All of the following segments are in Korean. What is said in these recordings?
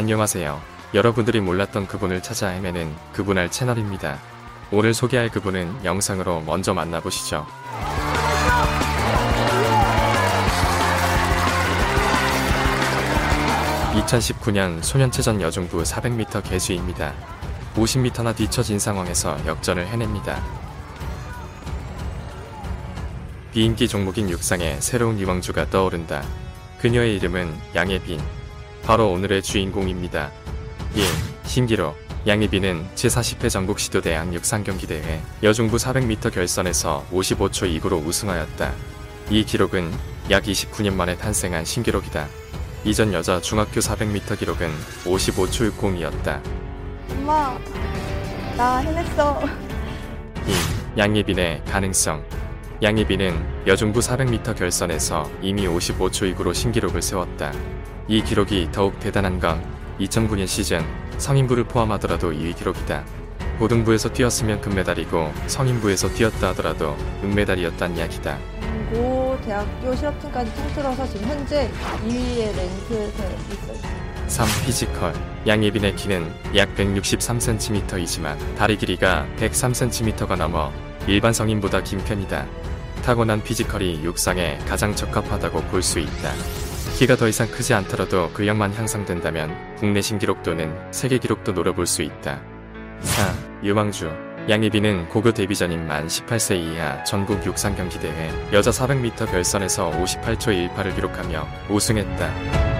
안녕하세요. 여러분들이 몰랐던 그분을 찾아 헤매는 그분알 채널입니다. 오늘 소개할 그분은 영상으로 먼저 만나보시죠. (2019년) 소년체전 여중부 (400m) 개수입니다. (50m나) 뒤처진 상황에서 역전을 해냅니다. 비인기 종목인 육상에 새로운 유망주가 떠오른다. 그녀의 이름은 양예빈. 바로 오늘의 주인공입니다. 1. 신기록 양예빈은 제40회 전국시도대학 육상경기대회 여중부 400m 결선에서 55초 2구로 우승하였다. 이 기록은 약 29년 만에 탄생한 신기록이다. 이전 여자 중학교 400m 기록은 55초 60이었다. 엄마, 나 해냈어. 2. 양예빈의 가능성 양예빈은 여중부 400m 결선에서 이미 55초 29로 신기록을 세웠다. 이 기록이 더욱 대단한 건 2009년 시즌 성인부를 포함하더라도 2위 기록이다. 고등부에서 뛰었으면 금메달이고 성인부에서 뛰었다 하더라도 은메달이었단 이야기다. 고 대학교 실업팀까지 통틀어서 지금 현재 2위의 랭크에 있어요. 3. 피지컬 양예빈의 키는 약 163cm이지만 다리 길이가 103cm가 넘어 일반 성인보다 긴 편이다. 타고난 피지컬이 육상에 가장 적합하다고 볼 수 있다. 키가 더 이상 크지 않더라도 근력만 향상된다면 국내 신기록 또는 세계 기록도 노려볼 수 있다. 4. 유망주 양예빈은 고교 데뷔 전인 만 18세 이하 전국 육상 경기대회 여자 400m 결선에서 58초 18을 기록하며 우승했다.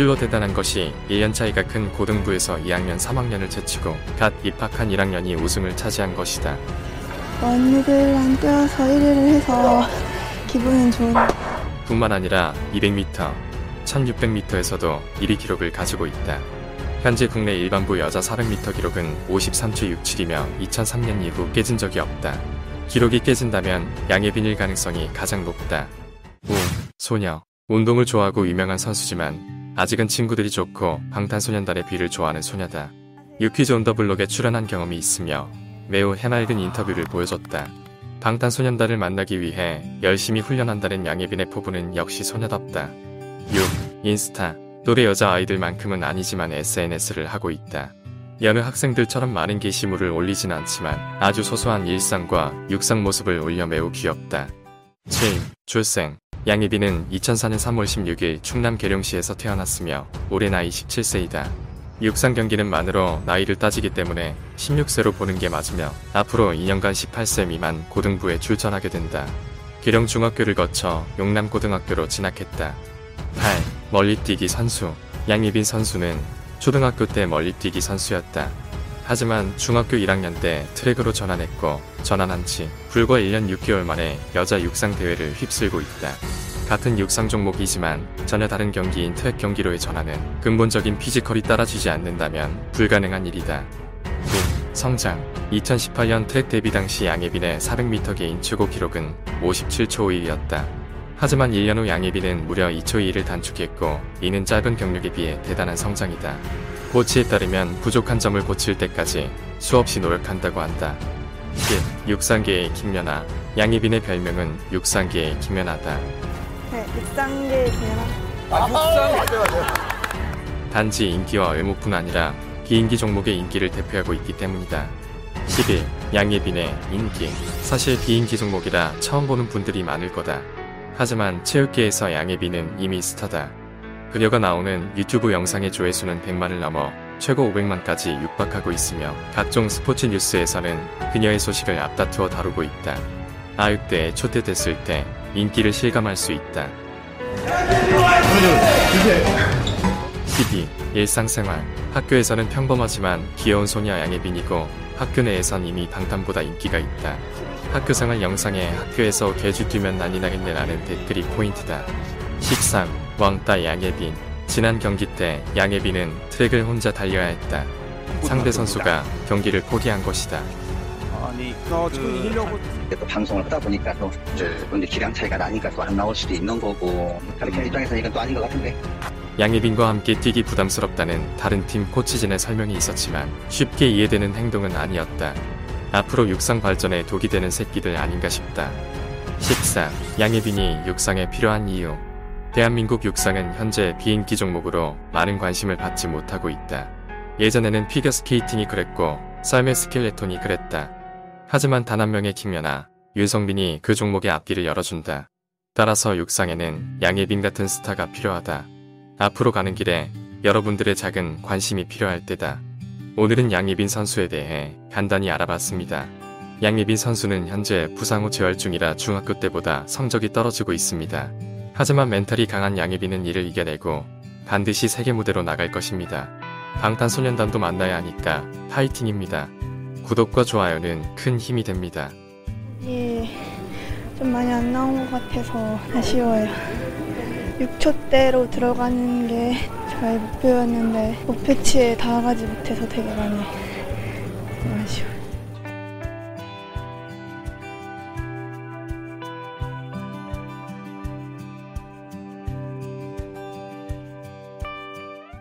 실로 대단한 것이 1년 차이가 큰 고등부에서 2학년 3학년을 제치고 갓 입학한 1학년이 우승을 차지한 것이다. 언니들랑 뛰어서 1위를 해서 기분은 좋은. 뿐만 아니라 200m, 1600m에서도 1위 기록을 가지고 있다. 현재 국내 일반부 여자 400m 기록은 53초 67이며 2003년 이후 깨진 적이 없다. 기록이 깨진다면 양예빈일 가능성이 가장 높다. 5. 소녀. 운동을 좋아하고 유명한 선수지만 아직은 친구들이 좋고 방탄소년단의 비를 좋아하는 소녀다. 유퀴즈 온 더 블록에 출연한 경험이 있으며 매우 해맑은 인터뷰를 보여줬다. 방탄소년단을 만나기 위해 열심히 훈련한다는 양예빈의 포부는 역시 소녀답다. 6. 인스타. 또래 여자 아이들만큼은 아니지만 SNS를 하고 있다. 여느 학생들처럼 많은 게시물을 올리진 않지만 아주 소소한 일상과 육상 모습을 올려 매우 귀엽다. 7. 출생. 양예빈은 2004년 3월 16일 충남 계룡시에서 태어났으며 올해 나이 17세이다. 육상 경기는 만으로 나이를 따지기 때문에 16세로 보는 게 맞으며 앞으로 2년간 18세 미만 고등부에 출전하게 된다. 계룡 중학교를 거쳐 용남고등학교로 진학했다. 8. 멀리뛰기 선수 양예빈 선수는 초등학교 때 멀리뛰기 선수였다. 하지만 중학교 1학년 때 트랙으로 전환했고 전환한 지 불과 1년 6개월 만에 여자 육상 대회를 휩쓸고 있다. 같은 육상 종목이지만 전혀 다른 경기인 트랙 경기로의 전환은 근본적인 피지컬이 따라주지 않는다면 불가능한 일이다. 9. 성장 2018년 트랙 데뷔 당시 양예빈의 400m 개인 최고 기록은 57초 5일이었다. 하지만 1년 후 양예빈은 무려 2초 2를 단축했고 이는 짧은 경력에 비해 대단한 성장이다. 코치에 따르면 부족한 점을 고칠 때까지 수없이 노력한다고 한다. 10. 육상계의 김연아 양예빈의 별명은 육상계의 김연아다. 네, 육상계 김연아. 아, 육상 맞아 맞아. 단지 인기와 외모뿐 아니라 비인기 종목의 인기를 대표하고 있기 때문이다. 11. 양예빈의 인기 사실 비인기 종목이라 처음 보는 분들이 많을 거다. 하지만 체육계에서 양예빈은 이미 스타다. 그녀가 나오는 유튜브 영상의 조회수는 100만을 넘어 최고 500만까지 육박하고 있으며 각종 스포츠 뉴스에서는 그녀의 소식을 앞다투어 다루고 있다. 아육대에 초대됐을 때 인기를 실감할 수 있다. 12. 일상생활 학교에서는 평범하지만 귀여운 소녀 양예빈이고 학교 내에선 이미 방탄보다 인기가 있다. 학교생활 영상에 학교에서 개주 뛰면 난리 나겠네라는 댓글이 포인트다. 13. 왕따 양예빈 지난 경기 때 양예빈은 트랙을 혼자 달려야 했다. 상대 선수가 경기를 포기한 것이다. 아니 너 지금 이기려고 또 방송을 하다 보니까 또 이제 기량 차이가 나니까 또 안 나올 수도 있는 거고 가르치는 입장에서는 이건 또 아닌 것 같은데 양예빈과 함께 뛰기 부담스럽다는 다른 팀 코치진의 설명이 있었지만 쉽게 이해되는 행동은 아니었다. 앞으로 육상 발전에 독이 되는 새끼들 아닌가 싶다. 14. 양예빈이 육상에 필요한 이유. 대한민국 육상은 현재 비인기 종목으로 많은 관심을 받지 못하고 있다. 예전에는 피겨스케이팅이 그랬고 썰매 스켈레톤이 그랬다. 하지만 단 한 명의 김연아, 윤성빈이 그 종목의 앞길을 열어준다. 따라서 육상에는 양예빈 같은 스타가 필요하다. 앞으로 가는 길에 여러분들의 작은 관심이 필요할 때다. 오늘은 양예빈 선수에 대해 간단히 알아봤습니다. 양예빈 선수는 현재 부상 후 재활 중이라 중학교 때보다 성적이 떨어지고 있습니다. 하지만 멘탈이 강한 양예빈은 이를 이겨내고 반드시 세계 무대로 나갈 것입니다. 방탄소년단도 만나야 하니까 파이팅입니다. 구독과 좋아요는 큰 힘이 됩니다. 예, 좀 많이 안 나온 것 같아서 아쉬워요. 6초대로 들어가는 게 저의 목표였는데 목표치에 다가가지 못해서 되게 많이